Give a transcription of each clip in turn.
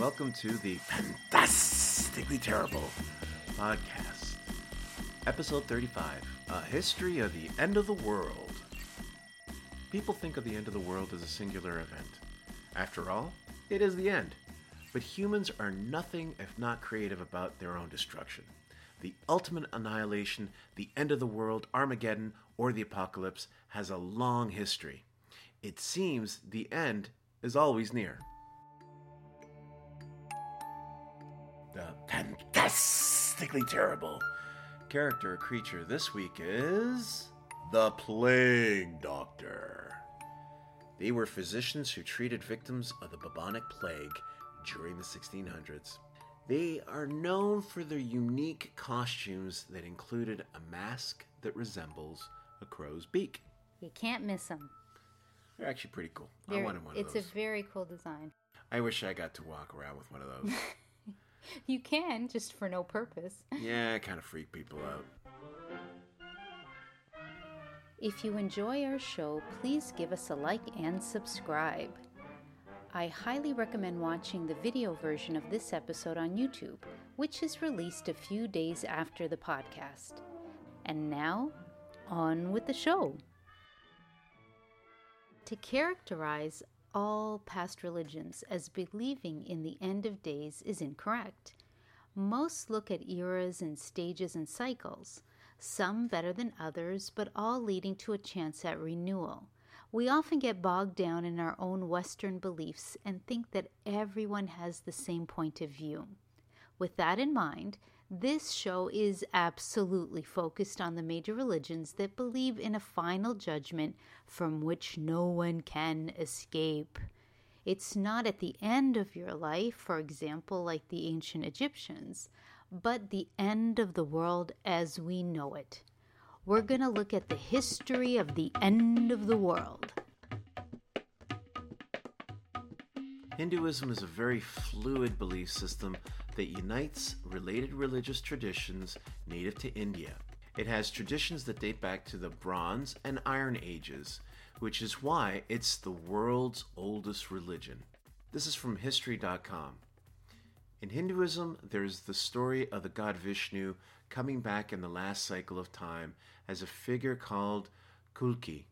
Welcome to the Fantastically Terrible podcast, episode 35 A History of the End of the World. People think of the end of the world as a singular event. After all, it is the end. But humans are nothing if not creative about their own destruction. The ultimate annihilation, the end of the world, Armageddon, or the apocalypse has a long history. It seems the end is always near. Terrible character or creature this week is the Plague Doctor. They were physicians who treated victims of the bubonic plague during the 1600s. They are known for their unique costumes that included a mask that resembles a crow's beak. You can't miss them. They're actually pretty cool. I wanted one of those. it's a very cool design. I wish I got to walk around with one of those. You can, just for no purpose. yeah, kind of freak people out. If you enjoy our show, please give us a like and subscribe. I highly recommend watching the video version of this episode on YouTube, which is released a few days after the podcast. And now, on with the show. To characterize all past religions as believing in the end of days is incorrect. Most look at eras and stages and cycles, some better than others, but all leading to a chance at renewal. We often get bogged down in our own Western beliefs and think that everyone has the same point of view. With that in mind, this show is absolutely focused on the major religions that believe in a final judgment from which no one can escape. It's not at the end of your life, for example, like the ancient Egyptians, but the end of the world as we know it. We're going to look at the history of the end of the world. Hinduism is a very fluid belief system that unites related religious traditions native to India. It has traditions that date back to the Bronze and Iron Ages, which is why it's the world's oldest religion. This is from History.com. In Hinduism, there's the story of the god Vishnu coming back in the last cycle of time as a figure called Kalki,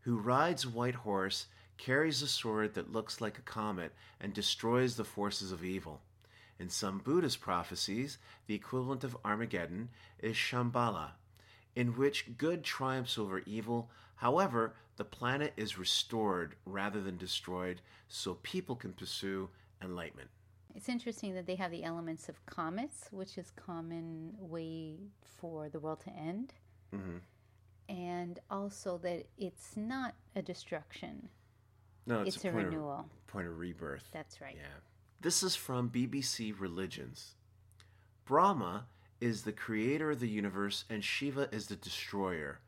who rides a white horse, carries a sword that looks like a comet, and destroys the forces of evil. In some Buddhist prophecies, the equivalent of Armageddon is Shambhala, in which good triumphs over evil. However, the planet is restored rather than destroyed so people can pursue enlightenment. It's interesting that they have the elements of comets, which is common way for the world to end, Mhm. and also that it's not a destruction. No, it's, It's a, a point renewal. Of, point of rebirth. That's right. Yeah. This is from BBC Religions. Brahma is the creator of the universe and Shiva is the destroyer.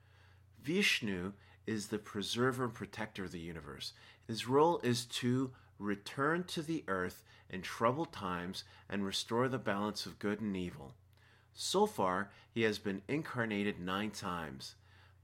Vishnu is the preserver and protector of the universe. His role is to return to the earth in troubled times and restore the balance of good and evil. So far, he has been incarnated nine times,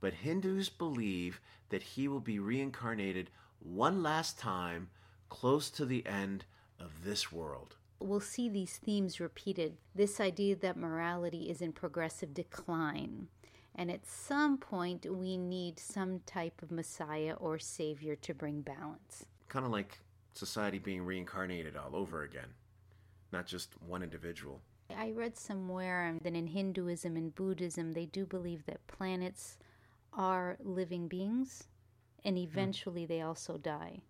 but Hindus believe that he will be reincarnated one last time close to the end of this world. We'll see these themes repeated this idea that morality is in progressive decline. And at some point, we need some type of Messiah or Savior to bring balance. Kind of like society being reincarnated all over again, not just one individual. I read somewhere um, that in Hinduism and Buddhism, they do believe that planets are living beings and hmm. eventually they also die.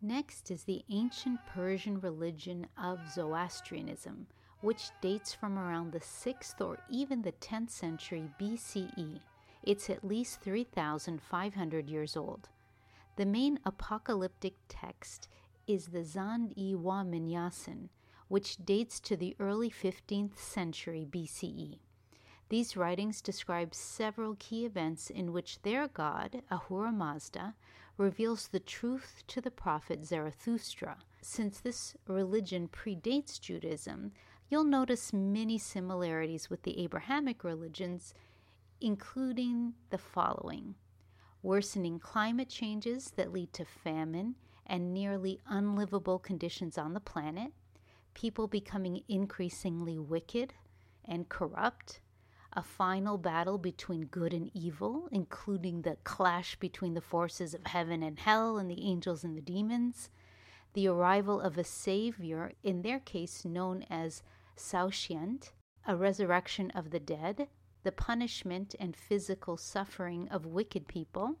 Next is the ancient Persian religion of Zoroastrianism, which dates from around the 6th or even the 10th century BCE. It's at least 3,500 years old. The main apocalyptic text is the Zand-i Wahman Yasn, which dates to the early 15th century BCE. These writings describe several key events in which their god, Ahura Mazda, reveals the truth to the prophet Zarathustra. Since this religion predates Judaism, you'll notice many similarities with the Abrahamic religions, including the following. Worsening climate changes that lead to famine and nearly unlivable conditions on the planet, people becoming increasingly wicked and corrupt, a final battle between good and evil, including the clash between the forces of heaven and hell and the angels and the demons, the arrival of a savior, in their case known as Saoshyant, a resurrection of the dead, the punishment and physical suffering of wicked people,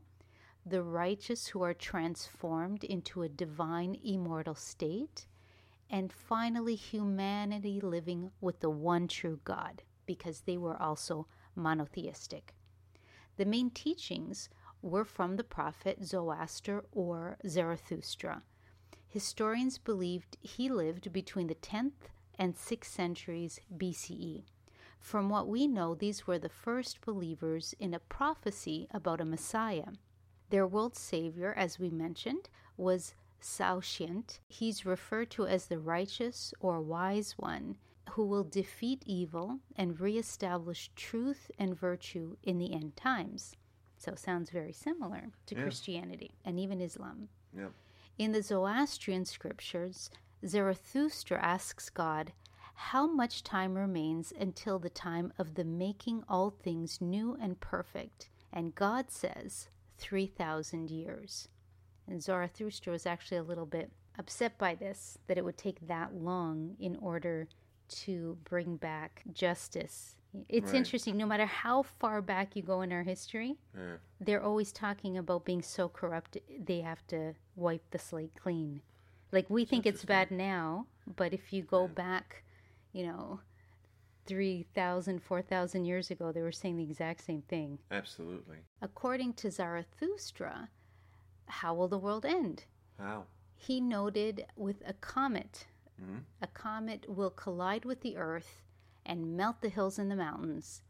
the righteous who are transformed into a divine immortal state, and finally humanity living with the one true God, because they were also monotheistic. The main teachings were from the prophet Zoroaster or Zarathustra. Historians believed he lived between the 10th and 6th centuries BCE. From what we know, these were the first believers in a prophecy about a Messiah. Their world savior, as we mentioned, was Saoshyant. He's referred to as the righteous or wise one who will defeat evil and reestablish truth and virtue in the end times. So sounds very similar to Yeah. Christianity and even Islam. Yep. In the Zoroastrian scriptures, Zarathustra asks God, How much time remains until the time of the making all things new and perfect? And God says, 3,000 years. And Zarathustra was actually a little bit upset by this, that it would take that long in order to bring back justice. It's Right. interesting, no matter how far back you go in our history, Yeah. they're always talking about being so corrupt they have to wipe the slate clean. Like we think it's bad now, but if you go back, you know, 3,000, 4,000 years ago, they were saying the exact same thing. Absolutely. According to Zarathustra, how will the world end? How? He noted with a comet. Mhm. A comet will collide with the earth and melt the hills and the mountains,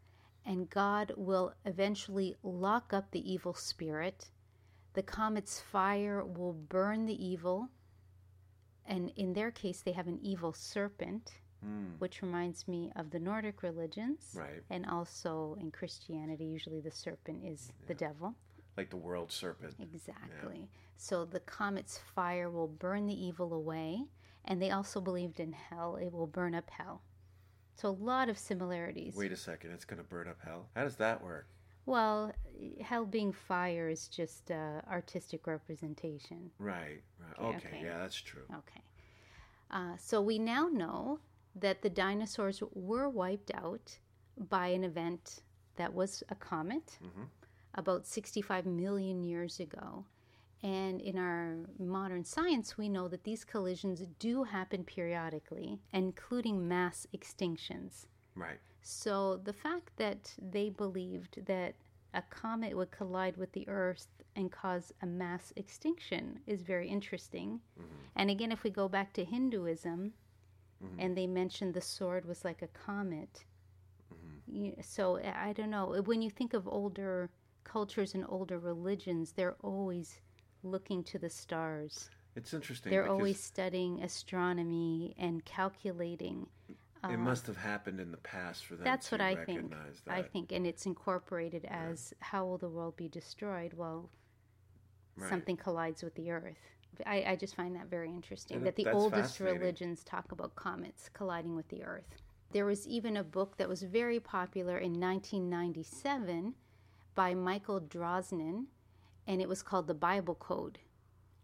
and God will eventually lock up the evil spirit. The comet's fire will burn the evil, and in their case, they have an evil serpent, Mm. which reminds me of the Nordic religions. Right. And also in Christianity, usually the serpent is the devil. Like the world serpent. Exactly. So the comet's fire will burn the evil away, and they also believed in hell. It will burn up hell. So a lot of similarities. Wait a second, it's going to burn up hell? How does that work? Well, hell being fire is just uh, artistic representation. Right, right. Okay, Okay, yeah, that's true. Okay. Uh, so we now know that the dinosaurs were wiped out by an event that was a comet Mhm. about 65 million years ago. And in our modern science, we know that these collisions do happen periodically, including mass extinctions. Right. So the fact that they believed that a comet would collide with the Earth and cause a mass extinction is very interesting. Mm-hmm. And again, if we go back to Hinduism, mm-hmm. and they mentioned the sword was like a comet. Mm-hmm. You, so I don't know. When you think of older cultures and older religions, they're always looking to the stars. It's interesting. They're always studying astronomy and calculating. It uh, must have happened in the past for them That's to what I think. that. I think, and it's incorporated as how will the world be destroyed? Well, Right. something collides with the Earth. I, I just find that very interesting Yeah, that the oldest religions talk about comets colliding with the Earth. There was even a book that was very popular in 1997 by Michael Drosnin, and it was called The Bible Code.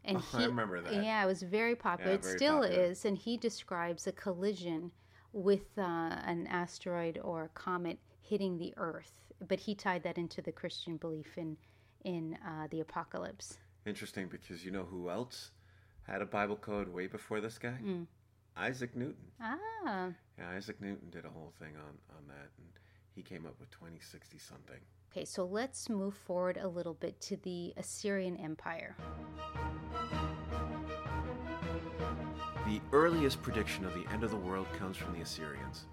And Oh, I remember that. Yeah, it was very popular. Yeah, it very still popular. is, and he describes a collision with uh, an asteroid or a comet hitting the Earth. But he tied that into the Christian belief in in uh, the apocalypse. Interesting because you know who else had a Bible code way before this guy? Mm. Isaac Newton. Ah, Yeah, Isaac Newton did a whole thing on, on that, and he came up with 2060 something. Okay. So let's move forward a little bit to the Assyrian Empire. The earliest prediction of the end of the world comes from the Assyrians,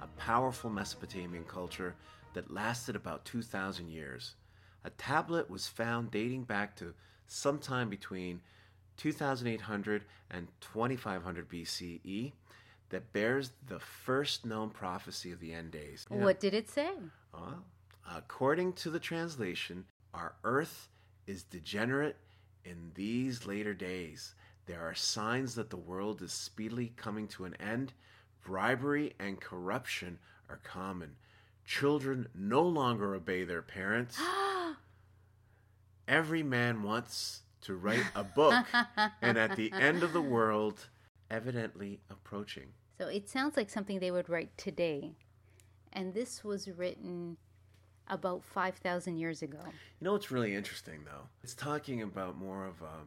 a powerful Mesopotamian culture that lasted about 2,000 years. A tablet was found dating back to sometime between 2800 and 2500 BCE that bears the first known prophecy of the end days. What did it say? According to the translation, our earth is degenerate in these later days. There are signs that the world is speedily coming to an end. Bribery and corruption are common. Children no longer obey their parents. Every man wants to write a book, and at the end of the world, evidently approaching. So it sounds like something they would write today. And this was written about 5,000 years ago. You know what's really interesting, though? It's talking about more of a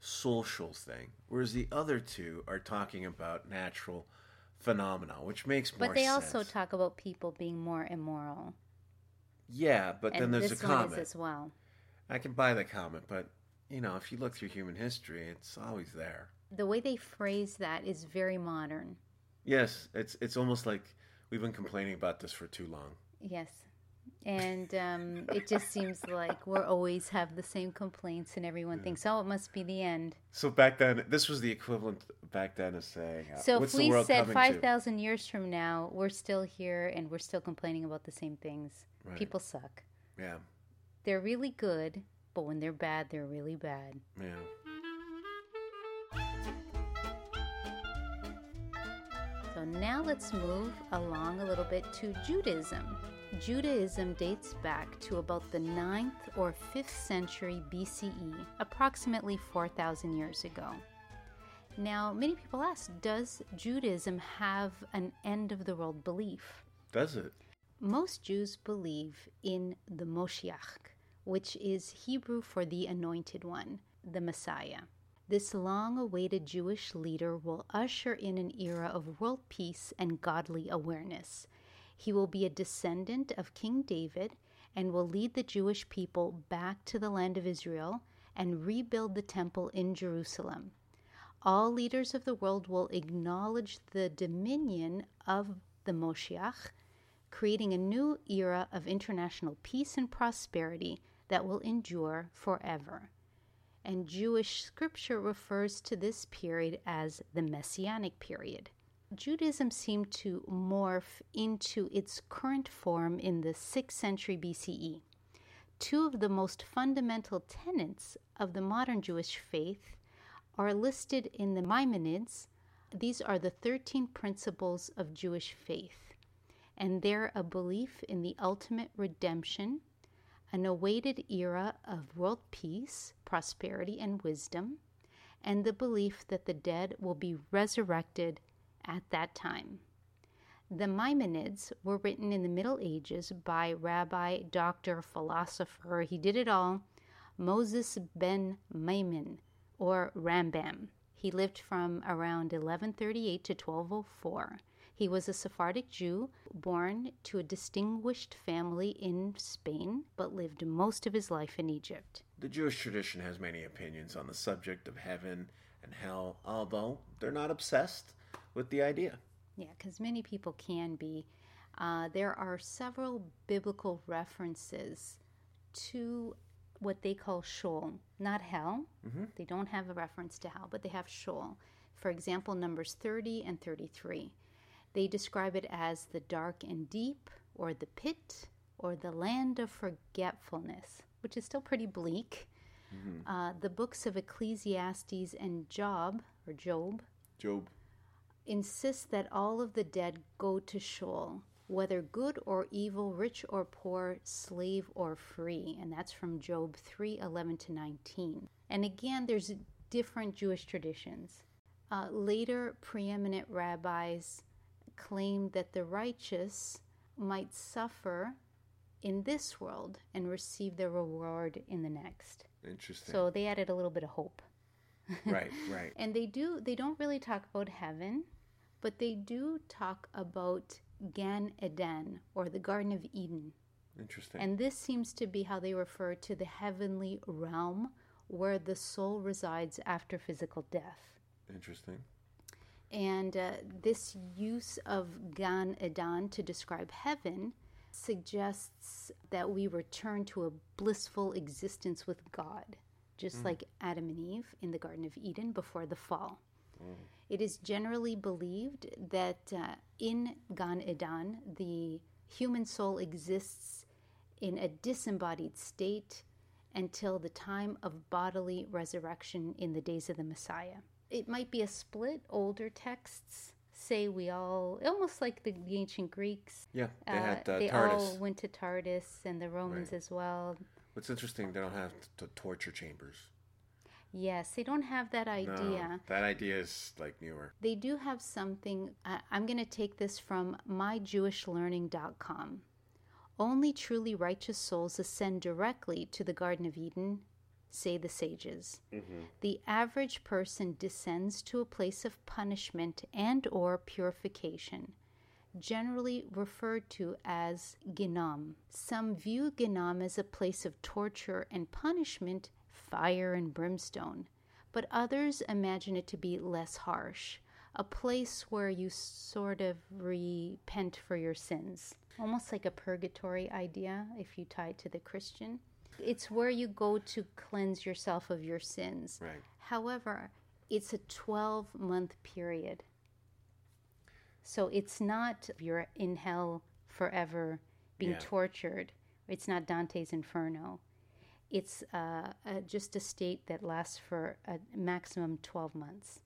social thing, whereas the other two are talking about natural phenomena, which makes more But they sense. also talk about people being more immoral. yeah, but then and there's this a one is comment. as well. I can buy the comment, but you know, if you look through human history, it's always there. The way they phrase that is very modern. Yes, it's it's almost like we've been complaining about this for too long. Yes. And um, it just seems like we're always have the same complaints, and everyone thinks, "Oh, it must be the end." So back then, this was the equivalent back then of saying, uh, So "What's if we said coming five to?" thousand years from now, we're still here and we're still complaining about the same things. Right. People suck. Yeah, They're really good, but when they're bad, they're really bad. yeah. So now let's move along a little bit to Judaism. Judaism dates back to about the 9th or 5th century BCE, approximately 4,000 years ago. Now, many people ask Does Judaism have an end of the world belief? Does it? Most Jews believe in the Moshiach, which is Hebrew for the Anointed One, the Messiah. This long awaited Jewish leader will usher in an era of world peace and godly awareness. He will be a descendant of King David and will lead the Jewish people back to the land of Israel and rebuild the temple in Jerusalem. All leaders of the world will acknowledge the dominion of the Moshiach, creating a new era of international peace and prosperity that will endure forever. And Jewish scripture refers to this period as the Messianic period. Judaism seemed to morph into its current form in the 6th century BCE. Two of the most fundamental tenets of the modern Jewish faith are listed in the Maimonides. These are the 13 principles of Jewish faith, and they're a belief in the ultimate redemption, an awaited era of world peace, prosperity, and wisdom, and the belief that the dead will be resurrected at that time. The Maimonides were written in the Middle Ages by Rabbi, Doctor, Philosopher, he did it all, Moses ben Maimon, or Rambam. He lived from around 1138 to 1204. He was a Sephardic Jew born to a distinguished family in Spain, but lived most of his life in Egypt. The Jewish tradition has many opinions on the subject of heaven and hell, although they're not obsessed with the idea. Yeah, because many people can be. Uh, there are several biblical references to what they call Sheol, not hell. They don't have a reference to hell, but they have Sheol. For example, Numbers 30 and 33. They describe it as the dark and deep, or the pit, or the land of forgetfulness, which is still pretty bleak. Uh, the books of Ecclesiastes and Job, or Job, Job. Insist that all of the dead go to Sheol, whether good or evil, rich or poor, slave or free. And that's from Job 3 11 to 19. And again, there's different Jewish traditions. Uh, later, preeminent rabbis claimed that the righteous might suffer in this world and receive their reward in the next. Interesting. So they added a little bit of hope. right, right. And they do they don't really talk about heaven, but they do talk about Gan Eden or the Garden of Eden. Interesting. And this seems to be how they refer to the heavenly realm where the soul resides after physical death. Interesting. And uh, this use of Gan Eden to describe heaven suggests that we return to a blissful existence with God, just like Adam and Eve in the Garden of Eden before the fall. It is generally believed that uh, in Gan Eden, the human soul exists in a disembodied state until the time of bodily resurrection in the days of the Messiah. It might be a split. Older texts say we all, almost like the, the ancient Greeks. Yeah, they uh, had uh, they all went to Tardis and the Romans Right. as well. What's interesting, they don't have t- torture chambers. Yes, they don't have that idea. No, that idea is like newer. They do have something. I'm going to take this from myjewishlearning.com. Only truly righteous souls ascend directly to the Garden of Eden, say the sages. Mm-hmm. The average person descends to a place of punishment and or purification, generally referred to as Gehinnom. Some view Gehinnom as a place of torture and punishment, fire and brimstone, but others imagine it to be less harsh, a place where you sort of repent for your sins. Almost like a purgatory idea if you tie it to the Christian. It's where you go to cleanse yourself of your sins. Right. However, it's a 12 month period. So it's not you're in hell forever being Yeah. tortured. It's not Dante's Inferno. It's uh, uh, just a state that lasts for a maximum 12 months.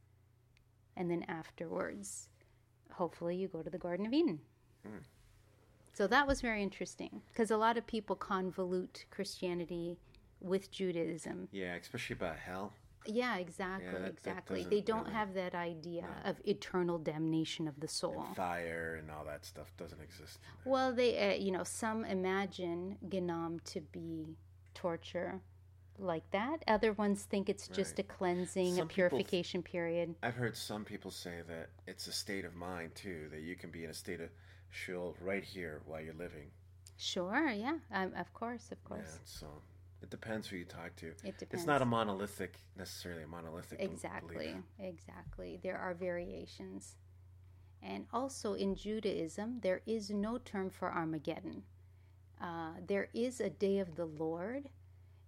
And then afterwards, hopefully, you go to the Garden of Eden. So that was very interesting because a lot of people convolute Christianity with Judaism. Yeah, especially about hell. Yeah, exactly, that- that exactly. doesn't They don't really- have that idea of eternal damnation of the soul. Fire and all that stuff doesn't exist. Well, they, uh, you know, some imagine Gehinnom to be torture like that. Other ones think it's just a cleansing, Some a people- purification period. I've heard some people say that it's a state of mind too, that you can be in a state of Sheol right here while you're living. Sure, yeah, um, of course, of course. Yeah, so it depends who you talk to. It depends. It's not a monolithic, necessarily a monolithic. Exactly, exactly. There are variations. And also in Judaism, there is no term for Armageddon. Uh, there is a day of the Lord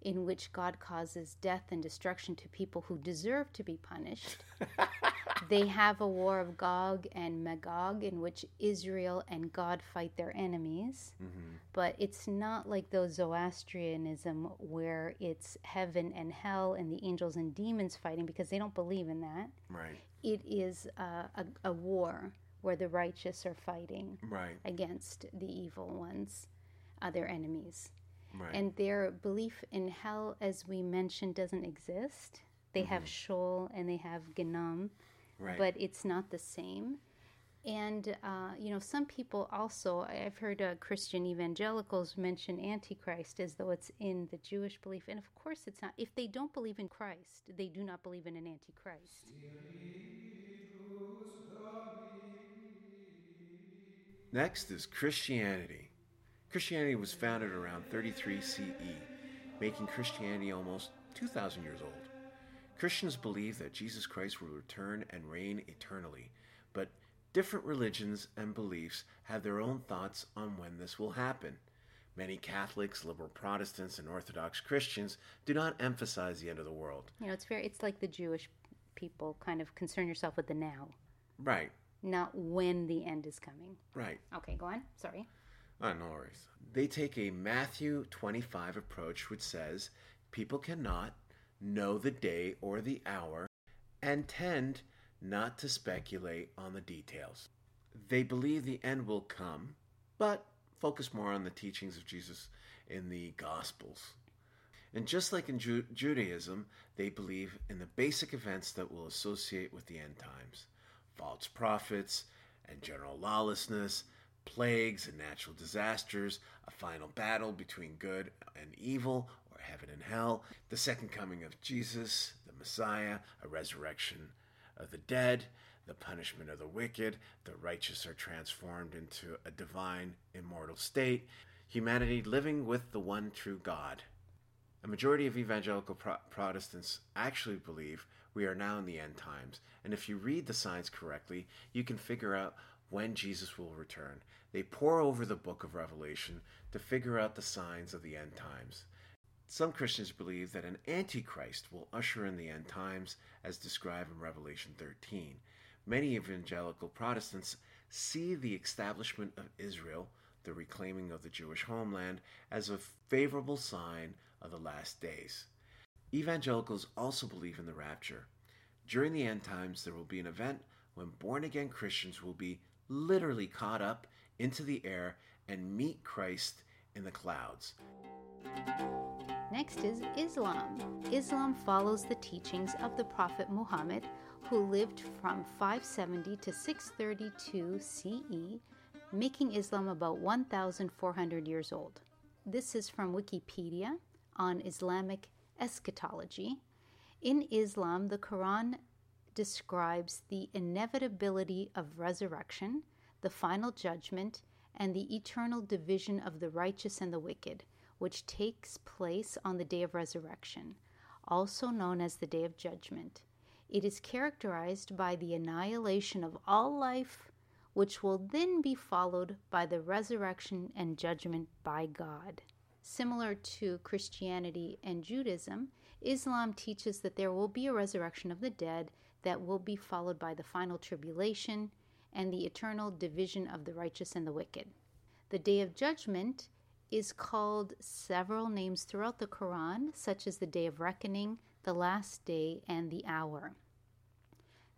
in which God causes death and destruction to people who deserve to be punished. they have a war of Gog and Magog in which Israel and God fight their enemies. But it's not like those Zoroastrianism where it's heaven and hell and the angels and demons fighting because they don't believe in that. Right, It is uh, a, a war where the righteous are fighting right, against the evil ones, their enemies. right. And their belief in hell, as we mentioned, doesn't exist. They have Sheol and they have Gehinnom, right. but it's not the same. And, uh, you know, some people also, I've heard uh, Christian evangelicals mention Antichrist as though it's in the Jewish belief. And of course it's not. If they don't believe in Christ, they do not believe in an Antichrist. Next is Christianity. Christianity was founded around 33 CE, making Christianity almost 2,000 years old. Christians believe that Jesus Christ will return and reign eternally, but different religions and beliefs have their own thoughts on when this will happen. Many Catholics, liberal Protestants, and Orthodox Christians do not emphasize the end of the world. You know, it's very, it's like the Jewish people kind of concern yourself with the now, Right, not when the end is coming. right. Okay, go on. Sorry. No worries. They take a Matthew 25 approach, which says people cannot know the day or the hour and tend not to speculate on the details. They believe the end will come, but focus more on the teachings of Jesus in the Gospels. And just like in Ju- Judaism, they believe in the basic events that will associate with the end times false prophets and general lawlessness, plagues and natural disasters, a final battle between good and evil, or heaven and hell, the second coming of Jesus, the Messiah, a resurrection of the dead, the punishment of the wicked, the righteous are transformed into a divine, immortal state, humanity living with the one true God. A majority of evangelical Pro- Protestants actually believe we are now in the end times, and if you read the signs correctly, you can figure out when Jesus will return. They pore over the book of Revelation to figure out the signs of the end times. Some Christians believe that an antichrist will usher in the end times as described in Revelation 13. Many evangelical Protestants see the establishment of Israel, the reclaiming of the Jewish homeland as a favorable sign of the last days. Evangelicals also believe in the rapture. During the end times, there will be an event when born again Christians will be literally caught up into the air and meet Christ in the clouds. Next is Islam. Islam follows the teachings of the Prophet Muhammad, who lived from 570 to 632 CE, making Islam about 1,400 years old. This is from Wikipedia on Islamic eschatology. In Islam, the Quran describes the inevitability of resurrection, the final judgment, and the eternal division of the righteous and the wicked, which takes place on the day of resurrection, also known as the day of judgment. It is characterized by the annihilation of all life, which will then be followed by the resurrection and judgment by God. Similar to Christianity and Judaism, Islam teaches that there will be a resurrection of the dead that will be followed by the final tribulation and the eternal division of the righteous and the wicked. The day of judgment is called several names throughout the Quran, such as the day of reckoning, the last day, and the hour.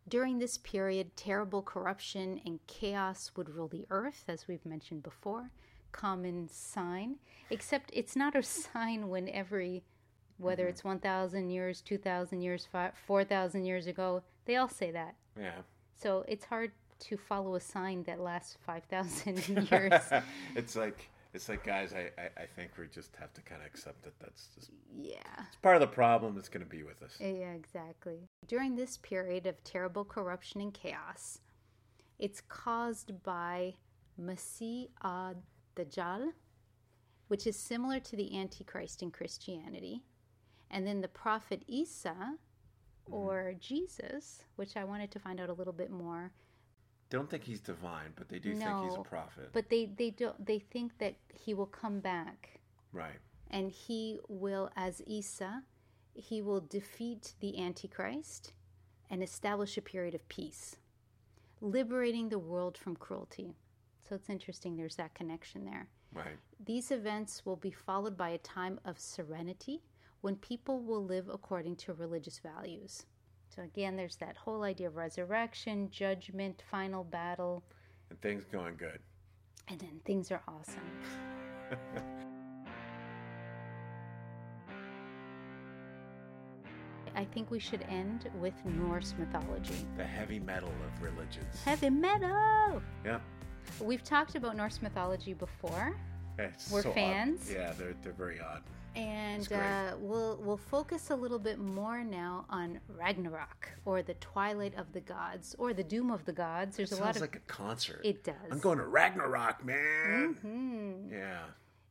During this period, terrible corruption and chaos would rule the earth, as we've mentioned before. Common sign, except it's not a sign when every, whether mm-hmm. it's 1,000 years, 2,000 years, 4,000 years ago, they all say that. Yeah. So it's hard to follow a sign that lasts 5,000 years. it's like it's like guys I, I, I, think we just have to kind of accept that that's just yeah it's part of the problem that's going to be with us yeah exactly during this period of terrible corruption and chaos it's caused by Masih ad-Dajjal which is similar to the antichrist in christianity and then the prophet isa Mm-hmm. or Jesus, which I wanted to find out a little bit more. Don't think he's divine, but they do no, think he's a prophet. But they they don't they think that he will come back. Right. And he will as Isa, he will defeat the antichrist and establish a period of peace, liberating the world from cruelty. So it's interesting there's that connection there. Right. These events will be followed by a time of serenity when people will live according to religious values. So, again, there's that whole idea of resurrection, judgment, final battle. And things going good. And then things are awesome. I think we should end with Norse mythology. The heavy metal of religions. Heavy metal! Yeah. We've talked about Norse mythology before. It's We're so fans. Odd. Yeah, they're, they're very odd and uh, we'll we'll focus a little bit more now on Ragnarok or the Twilight of the Gods or the Doom of the Gods. There's it a lot of like a concert. It does. I'm going to Ragnarok, man. Mm-hmm. Yeah.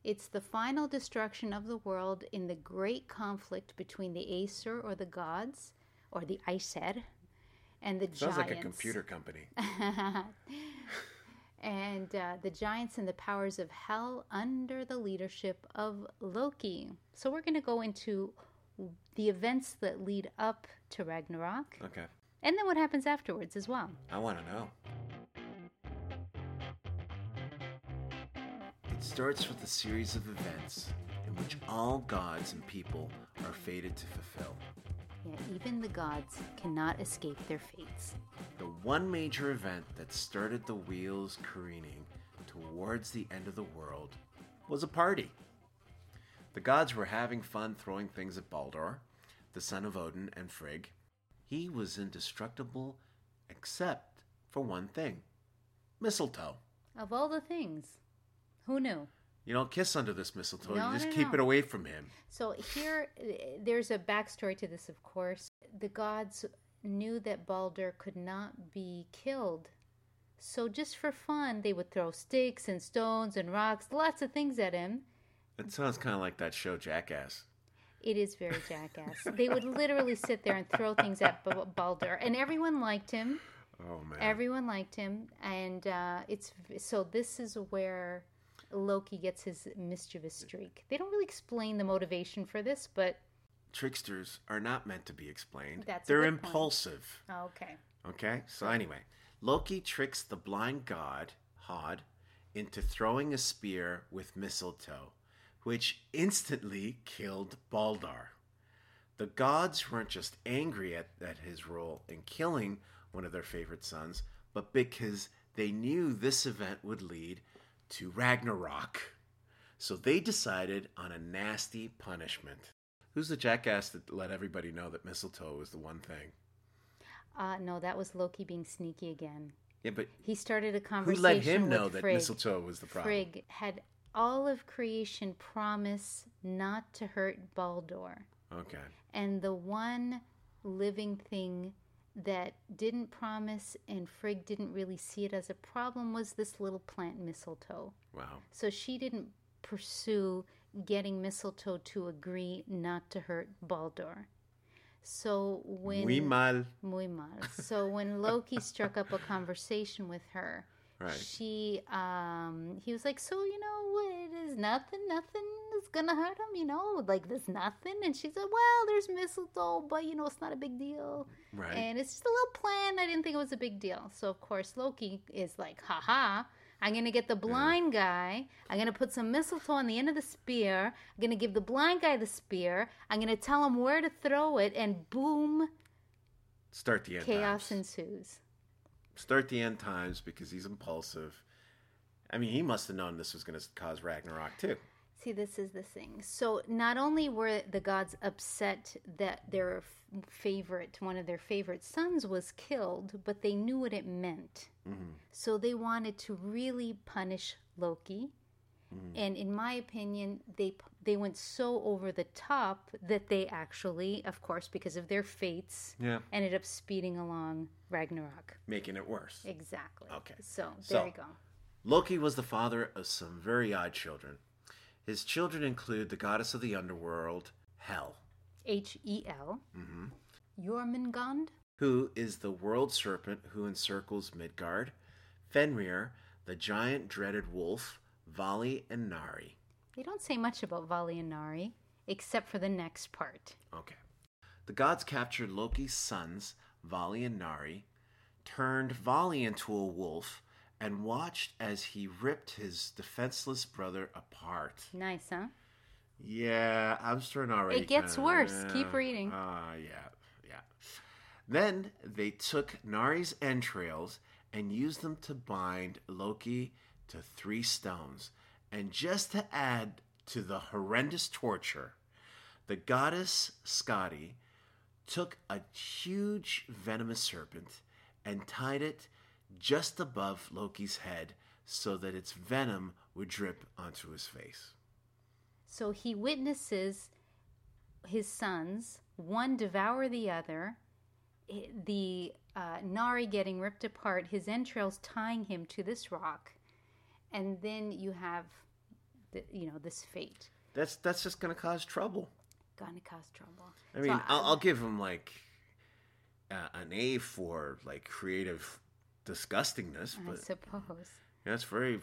It's the final destruction of the world in the great conflict between the Aesir or the gods or the Aesir and the Sounds giants. like a computer company. and uh, the giants and the powers of hell under the leadership of Loki. So we're going to go into the events that lead up to Ragnarok. Okay. And then what happens afterwards as well. I want to know. It starts with a series of events in which all gods and people are fated to fulfill. Yet even the gods cannot escape their fates. The one major event that started the wheels careening towards the end of the world was a party. The gods were having fun throwing things at Baldur, the son of Odin and Frigg. He was indestructible except for one thing mistletoe. Of all the things, who knew? You don't kiss under this mistletoe. No, you just no, keep no. it away from him. So here, there's a backstory to this, of course. The gods knew that Balder could not be killed. So just for fun, they would throw sticks and stones and rocks, lots of things at him. It sounds kind of like that show Jackass. It is very jackass. they would literally sit there and throw things at Balder, and everyone liked him. Oh man! Everyone liked him, and uh, it's so. This is where Loki gets his mischievous streak. They don't really explain the motivation for this, but tricksters are not meant to be explained. That's They're impulsive. Oh, okay. Okay. So anyway, Loki tricks the blind god Hod into throwing a spear with mistletoe, which instantly killed Baldur. The gods weren't just angry at, at his role in killing one of their favorite sons, but because they knew this event would lead to Ragnarok. So they decided on a nasty punishment. Who's the jackass that let everybody know that mistletoe was the one thing? Uh, no, that was Loki being sneaky again. Yeah, but He started a conversation. who let him know that Frigg. mistletoe was the problem? Frigg had all of creation promise not to hurt Baldur. Okay. And the one living thing that didn't promise and Frigg didn't really see it as a problem was this little plant mistletoe. Wow. So she didn't pursue getting mistletoe to agree not to hurt Baldur. So when Muy mal. Muy mal. So when Loki struck up a conversation with her, Right. she um he was like, So, you know, what it is nothing, nothing is gonna hurt him, you know, like there's nothing and she said, Well, there's mistletoe, but you know, it's not a big deal. Right. And it's just a little plan. I didn't think it was a big deal. So of course Loki is like, haha. I'm gonna get the blind guy. I'm gonna put some mistletoe on the end of the spear. I'm gonna give the blind guy the spear. I'm gonna tell him where to throw it, and boom, Start the end times. chaos times. ensues. Start the end times because he's impulsive. I mean, he must have known this was to cause Ragnarok too. See, this is the thing. So, not only were the gods upset that their favorite, one of their favorite sons, was killed, but they knew what it meant. Mm-hmm. So, they wanted to really punish Loki. Mm-hmm. And in my opinion, they they went so over the top that they actually, of course, because of their fates, Yeah. ended up speeding along Ragnarok. Making it worse. Exactly. Okay. So So- there you go. Loki was the father of some very odd children. His children include the goddess of the underworld, Hel, H E L. Mm-hmm. Jormungand. who is the world serpent who encircles Midgard, Fenrir, the giant dreaded wolf, Vali, and Nari. They don't say much about Vali and Nari, except for the next part. Okay. The gods captured Loki's sons, Vali and Nari, turned Vali into a wolf, and watched as he ripped his defenseless brother apart. Nice, huh? Yeah, I'm starting already. It gets kinda- worse. Keep reading. Ah, yeah, yeah. Then they took Nari's entrails and used them to bind Loki to three stones. And just to add to the horrendous torture, the goddess Skadi took a huge venomous serpent and tied it just above Loki's head so that its venom would drip onto his face. So he witnesses his sons, one devour the other, the uh, Nari getting ripped apart, his entrails tying him to this rock, and then you have, the, you know, this fate. That's that's just gonna cause trouble. Gonna cause trouble. I mean, So I'll, I'll give him like uh, an A for like creative disgustingness, I but suppose. that's very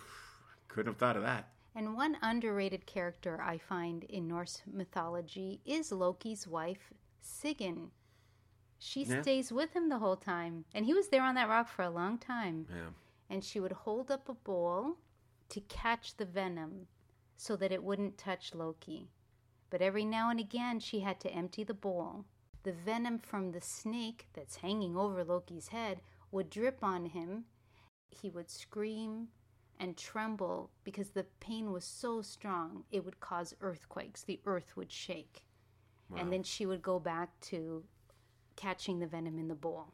couldn't have thought of that. And one underrated character I find in Norse mythology is Loki's wife, Sigyn. She Yeah. stays with him the whole time. And he was there on that rock for a long time. Yeah, And she would hold up a bowl to catch the venom so that it wouldn't touch Loki. But every now and again, she had to empty the bowl. The venom from the snake that's hanging over Loki's head would drip on him. He would scream and tremble because the pain was so strong, it would cause earthquakes. The earth would shake. And then she would go back to catching the venom in the bowl.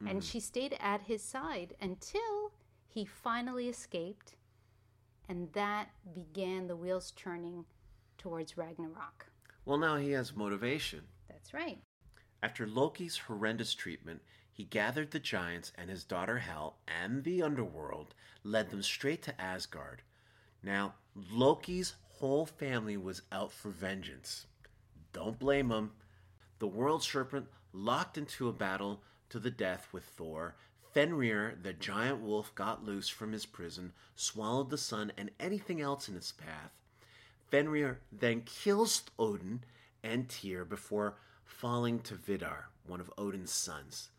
And hmm. she stayed at his side until he finally escaped. And that began the wheels turning towards Ragnarok. Well, now he has motivation. That's right. After Loki's horrendous treatment, he gathered the giants and his daughter Hel and the underworld, led them straight to Asgard. Now, Loki's whole family was out for vengeance. Don't blame him. The world serpent locked into a battle to the death with Thor. Fenrir, the giant wolf, got loose from his prison, swallowed the sun and anything else in its path. Fenrir then kills Odin and Tyr before falling to Vidar, one of Odin's sons.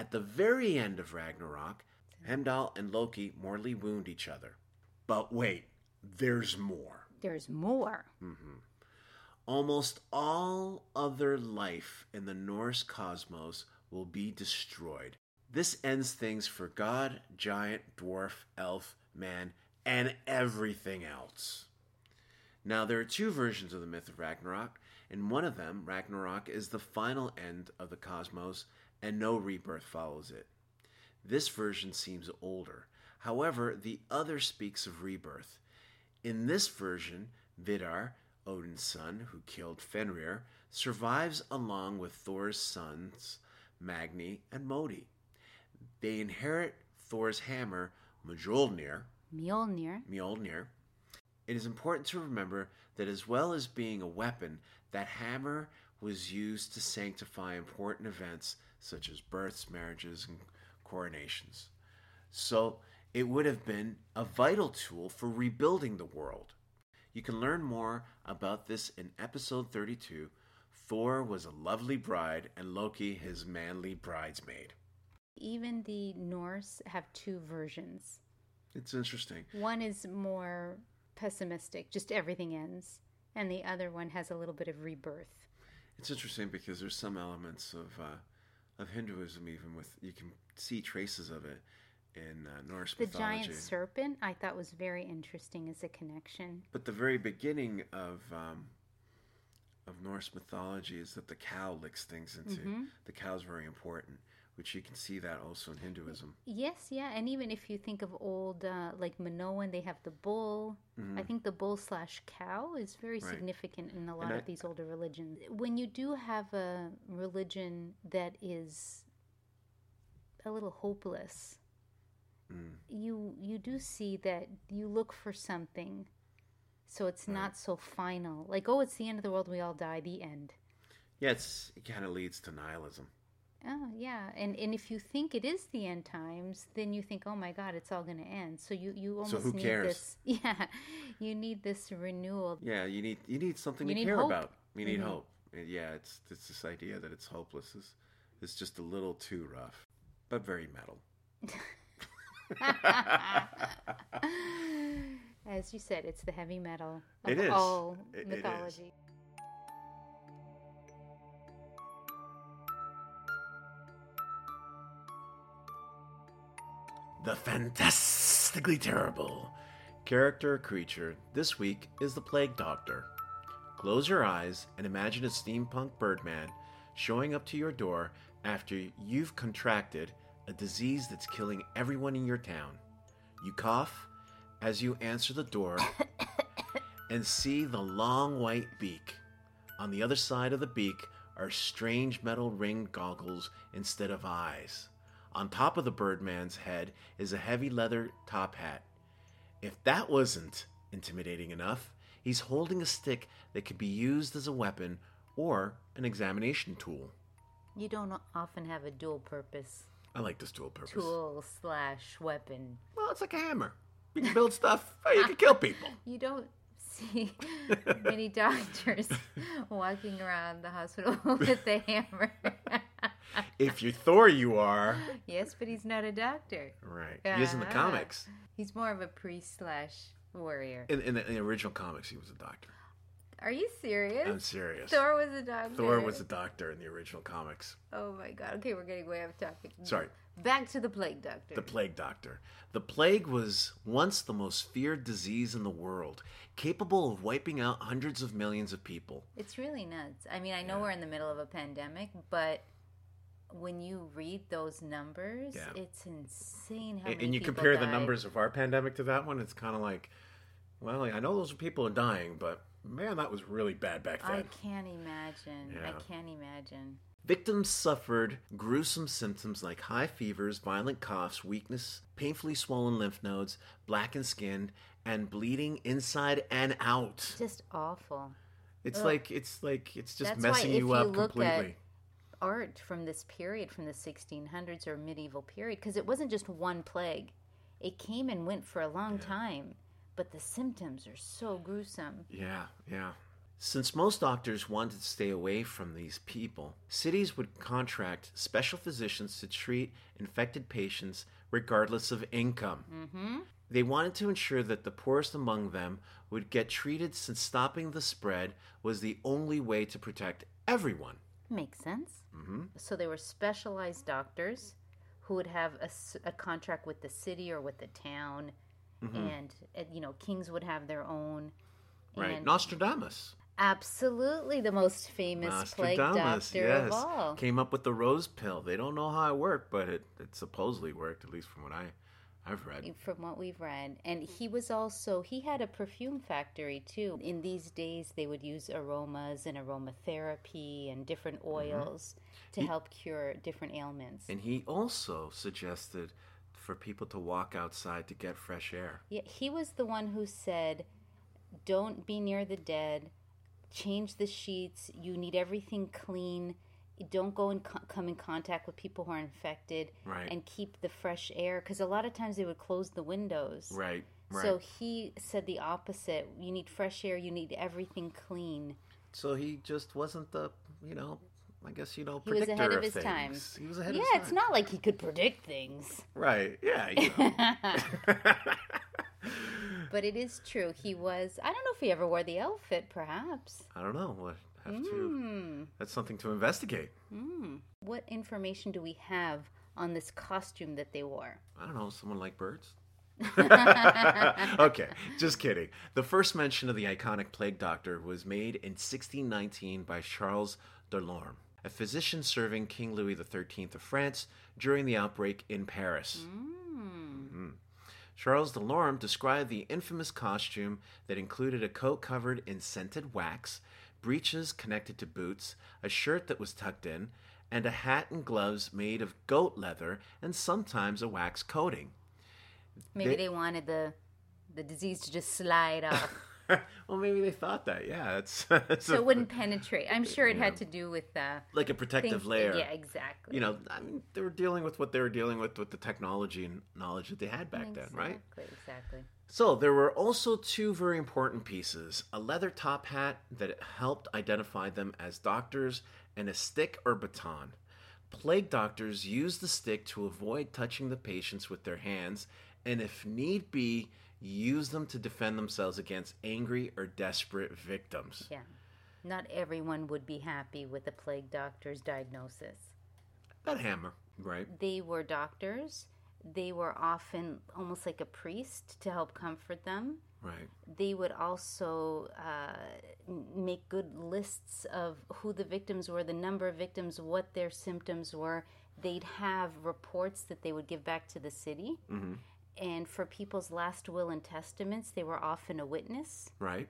At the very end of Ragnarok, Heimdall and Loki mortally wound each other. But wait, there's more. There's more. Mm-hmm. Almost all other life in the Norse cosmos will be destroyed. This ends things for God, giant, dwarf, elf, man, and everything else. Now, there are two versions of the myth of Ragnarok. In one of them, Ragnarok is the final end of the cosmos and no rebirth follows it. This version seems older. However, the other speaks of rebirth. In this version, Vidar, Odin's son who killed Fenrir, survives along with Thor's sons, Magni and Modi. They inherit Thor's hammer, Mjolnir, Mjolnir. Mjolnir. It is important to remember that as well as being a weapon, that hammer was used to sanctify important events such as births, marriages, and coronations. So it would have been a vital tool for rebuilding the world. You can learn more about this in episode 32. Thor was a lovely bride, and Loki his manly bridesmaid. Even the Norse have two versions. It's interesting. One is more pessimistic, just everything ends, and the other one has a little bit of rebirth. It's interesting because there's some elements of uh, of Hinduism, even with you can see traces of it in uh, Norse The mythology. The giant serpent I thought was very interesting as a connection. But the very beginning of um, of Norse mythology is that the cow licks things into. Mm-hmm. The cow's very important, which you can see that also in Hinduism. Yes, yeah, and even if you think of old, uh, like Minoan, they have the bull. I think the bull slash cow is very Mm-hmm. Right. significant in a lot And I- of these older religions. When you do have a religion that is a little hopeless, Mm. you you do see that you look for something, so it's not so final. Like, oh, it's the end of the world, we all die, the end. Yeah, it's, it kind of leads to nihilism. Oh yeah, and and if you think it is the end times, then you think, oh my God, it's all going to end. So you you almost who need cares? this. Yeah, you need this renewal. Yeah, you need you need something You to need care hope. about. You need Mhm. hope. Yeah, it's it's this idea that it's hopeless is is just a little too rough, but very metal. As you said, it's the heavy metal of It is. all It- it is. The fantastically terrible character or creature this week is the Plague Doctor. Close your eyes and imagine a steampunk Birdman showing up to your door after you've contracted a disease that's killing everyone in your town. You cough as you answer the door and see the long white beak. On the other side of the beak are strange metal ringed goggles instead of eyes. On top of the Birdman's head is a heavy leather top hat. If that wasn't intimidating enough, he's holding a stick that could be used as a weapon or an examination tool. You don't often have a dual purpose I like this dual purpose. tool slash weapon. Well, it's like a hammer. You can build stuff. Oh, you can kill people. You don't see many doctors walking around the hospital with a hammer. If you're Thor, you are. yes, but he's not a doctor. Right. He is in the Ah. comics. He's more of a priest slash warrior. In, in, the, in the original comics, he was a doctor. Are you serious? I'm serious. Thor was a doctor. Thor was a doctor in the original comics. Oh my god. Okay, we're getting way off topic. Sorry. Back to the plague doctor. The plague doctor. The plague was once the most feared disease in the world, capable of wiping out hundreds of millions of people. It's really nuts. I mean, I know we're in the middle of a pandemic, but when you read those numbers, Yeah. it's insane how And, and you compare the numbers of our pandemic to that one, it's kind of like, well, I know those people are dying, but man, that was really bad back then. I can't imagine. I can't imagine. Victims suffered gruesome symptoms like high fevers, violent coughs, weakness, painfully swollen lymph nodes, blackened skin, and bleeding inside and out. Just awful. It's Ugh. like it's like it's just That's messing you you up completely. Art from this period, from the 1600s or medieval period, because it wasn't just one plague. It came and went for a long time, but the symptoms are so gruesome. Yeah, yeah. Since most doctors wanted to stay away from these people, cities would contract special physicians to treat infected patients regardless of income. hmm They wanted to ensure that the poorest among them would get treated since stopping the spread was the only way to protect everyone. Makes sense. hmm So they were specialized doctors who would have a contract with the city or with the town, and uh, you know kings would have their own. Right. And Nostradamus. absolutely the most famous plague doctor yes. of all. Came up with the rose pill. They don't know how it worked, but it, it supposedly worked, at least from what I, I've read. from what we've read. And he was also he had a perfume factory too. In these days they would use aromas and aromatherapy and different mm-hmm. oils to help cure different ailments. And he also suggested for people to walk outside to get fresh air. yeah he was the one who said don't be near the dead. Change the sheets. You need everything clean don't go and co- come in contact with people who are infected Right. and keep the fresh air because a lot of times they would close the windows Right. Right. So he said the opposite. You need fresh air. You need everything clean. So he just wasn't the, you know, I guess you know, He was ahead of his things. time. He was ahead yeah, of his time. it's not like he could predict things, right. Yeah. You know. but it is true. He was. I don't know if he ever wore the outfit. Perhaps. I don't know. Have to? Hmm. That's something to investigate. What information do we have on this costume that they wore? I don't know. Someone like birds. okay, just kidding. The first mention of the iconic plague doctor was made in 1619 by Charles Delorme, a physician serving King Louis XIII of France during the outbreak in Paris. Mhm. Charles Delorme described the infamous costume that included a coat covered in scented wax, breeches connected to boots, a shirt that was tucked in, and a hat and gloves made of goat leather and sometimes a wax coating. Maybe They- they, wanted the the disease to just slide off, well, maybe they thought that. Yeah, it's, it's so a- it wouldn't penetrate. I'm sure it had to do with uh, like a protective things- layer. Yeah, exactly. You know, I mean, they were dealing with what they were dealing with with the technology and knowledge that they had back then, right? Exactly, Exactly. So there were also two very important pieces: a leather top hat that helped identify them as doctors, and a stick or baton. Plague doctors used the stick to avoid touching the patients with their hands, and if need be, use them to defend themselves against angry or desperate victims. Yeah. Not everyone would be happy with the plague doctor's diagnosis. That hammer, right? They were doctors. They were often almost like a priest to help comfort them. Right. They would also uh, make good lists of who the victims were, the number of victims, what their symptoms were. They'd have reports that they would give back to the city. hmm And for people's last will and testaments, they were often a witness. Right.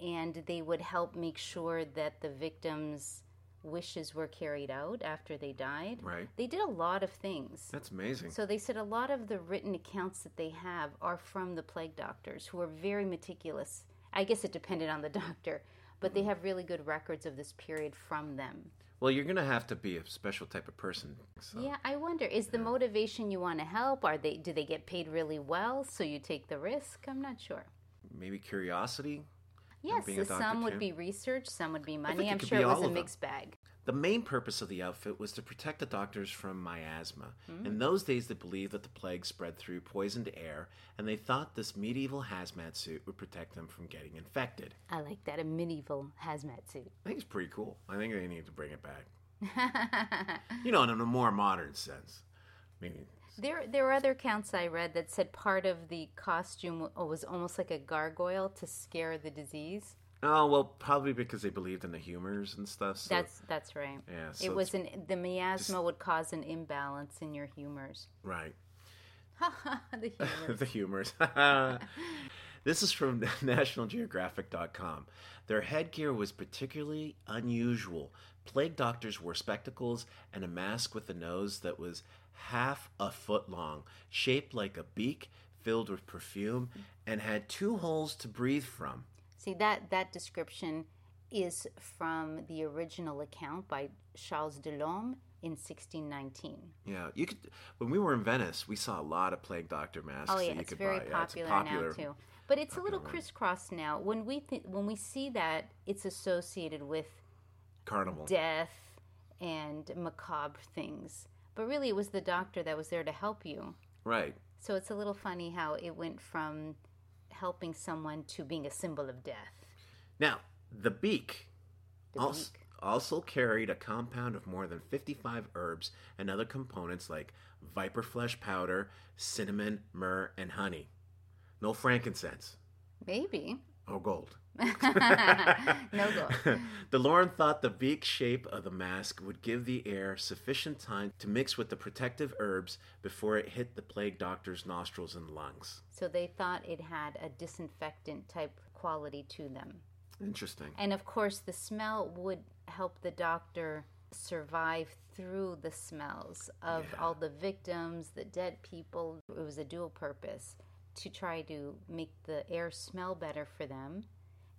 and they would help make sure that the victims' wishes were carried out after they died. Right. They did a lot of things. That's amazing. So they said a lot of the written accounts that they have are from the plague doctors who are very meticulous. I guess it depended on the doctor, but they mm-hmm. have really good records of this period from them. Well, you're gonna have to be a special type of person. So. Yeah, I wonder is the motivation you want to help? Are they do they get paid really well so you take the risk? I'm not sure. Maybe curiosity. Yes, so some would be research, some would be money. I'm sure it was a mixed bag. The main purpose of the outfit was to protect the doctors from miasma. Hmm. In those days, they believed that the plague spread through poisoned air, and they thought this medieval hazmat suit would protect them from getting infected. I like that a medieval hazmat suit. I think it's pretty cool. I think they need to bring it back. You know, in a more modern sense. Maybe. there, there were other accounts I read that said part of the costume was almost like a gargoyle to scare the disease. Oh well, probably because they believed in the humors and stuff. So, That's that's right. yeah. So it was an the miasma would cause an imbalance in your humors. right. the humors. the humors. this is from NationalGeographic.com. Their headgear was particularly unusual. Plague doctors wore spectacles and a mask with a nose that was half a foot long, shaped like a beak filled with perfume, and had two holes to breathe from. See that that description is from the original account by Charles Delorme in 1619. Yeah, you could. When we were in Venice, we saw a lot of plague doctor masks. Oh that yeah, you it's could very buy. Yeah, it's popular, now too. But it's a little popular one. crisscross now. When we th- when we see that, it's associated with Carnival. death and macabre things. But really, it was the doctor that was there to help you. Right. So it's a little funny how it went from helping someone to being a symbol of death. Now, the beak, The also, beak. also carried a compound of more than 55 herbs and other components like viper flesh powder, cinnamon, myrrh, and honey. No frankincense Maybe. Or gold. no gold. Delorme thought the beak shape of the mask would give the air sufficient time to mix with the protective herbs before it hit the plague doctor's nostrils and lungs. So they thought it had a disinfectant type quality to them. Interesting. And of course, the smell would help the doctor survive through the smells of Yeah. all the victims, the dead people. It was a dual purpose to try to make the air smell better for them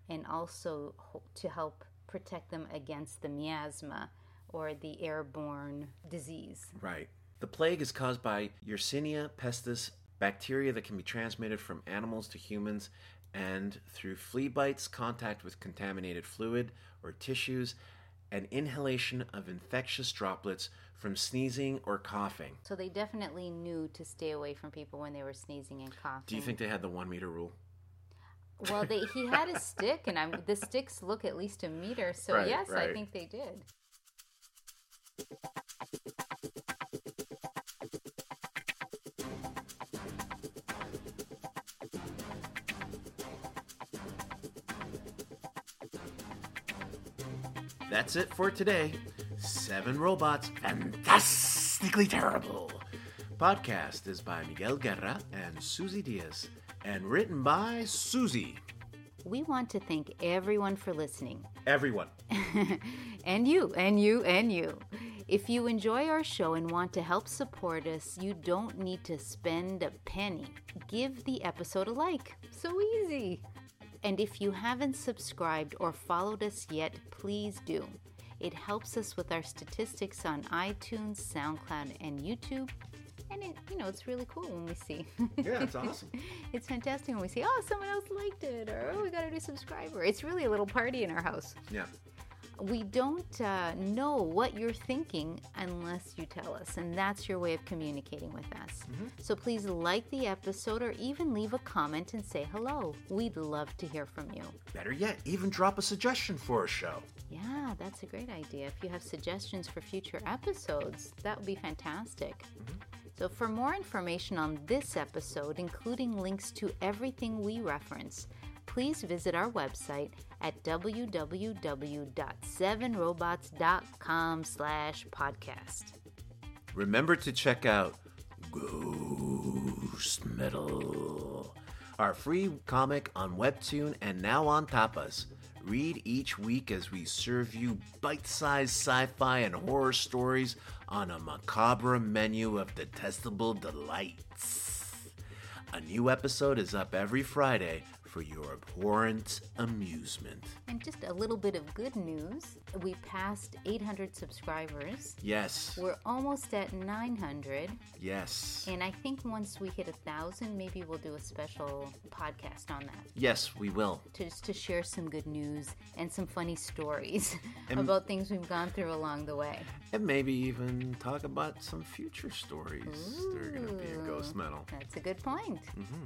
and also to help protect them against the miasma or the airborne disease. Right. The plague is caused by Yersinia pestis, bacteria that can be transmitted from animals to humans and through flea bites, contact with contaminated fluid or tissues, and inhalation of infectious droplets from sneezing or coughing. So they definitely knew to stay away from people when they were sneezing and coughing. Do you think they had the one meter rule? Well, they, he had a stick, and I'm, the sticks look at least a meter. So Right, yes, I think they did. That's it for today. Seven Robots, Fantastically Terrible. Podcast is by Miguel Guerra and Susie Diaz, and written by Susie. We want to thank everyone for listening. Everyone. and you, and you, and you. If you enjoy our show and want to help support us, you don't need to spend a penny. Give the episode a like. So easy. And if you haven't subscribed or followed us yet, please do. It helps us with our statistics on iTunes, SoundCloud, and YouTube. And it, you know, it's really cool when we see. Yeah, it's awesome. it's fantastic when we see, oh, someone else liked it, or oh, we got a new subscriber. It's really a little party in our house. Yeah. We don't uh, know what you're thinking unless you tell us, and that's your way of communicating with us. So please like the episode or even leave a comment and say hello. We'd love to hear from you. Better yet, even drop a suggestion for a show. Yeah, that's a great idea. If you have suggestions for future episodes, that would be fantastic. So, for more information on this episode, including links to everything we reference, please visit our website at www.sevenrobots.com slash podcast. Remember to check out Ghost Metal, our free comic on Webtoon and now on Tapas. Read each week as we serve you bite sized sci fi and horror stories on a macabre menu of detestable delights. A new episode is up every Friday for your abhorrent amusement. And just a little bit of good news we passed 800 subscribers. Yes, We're almost at 900. yes, And I think once we hit a thousand, maybe we'll do a special podcast on that. yes, we will. to, just to share some good news and some funny stories about things we've gone through along the way. And maybe even talk about some future stories that are going to be in Ghost Metal. That's a good point. Mm-hmm.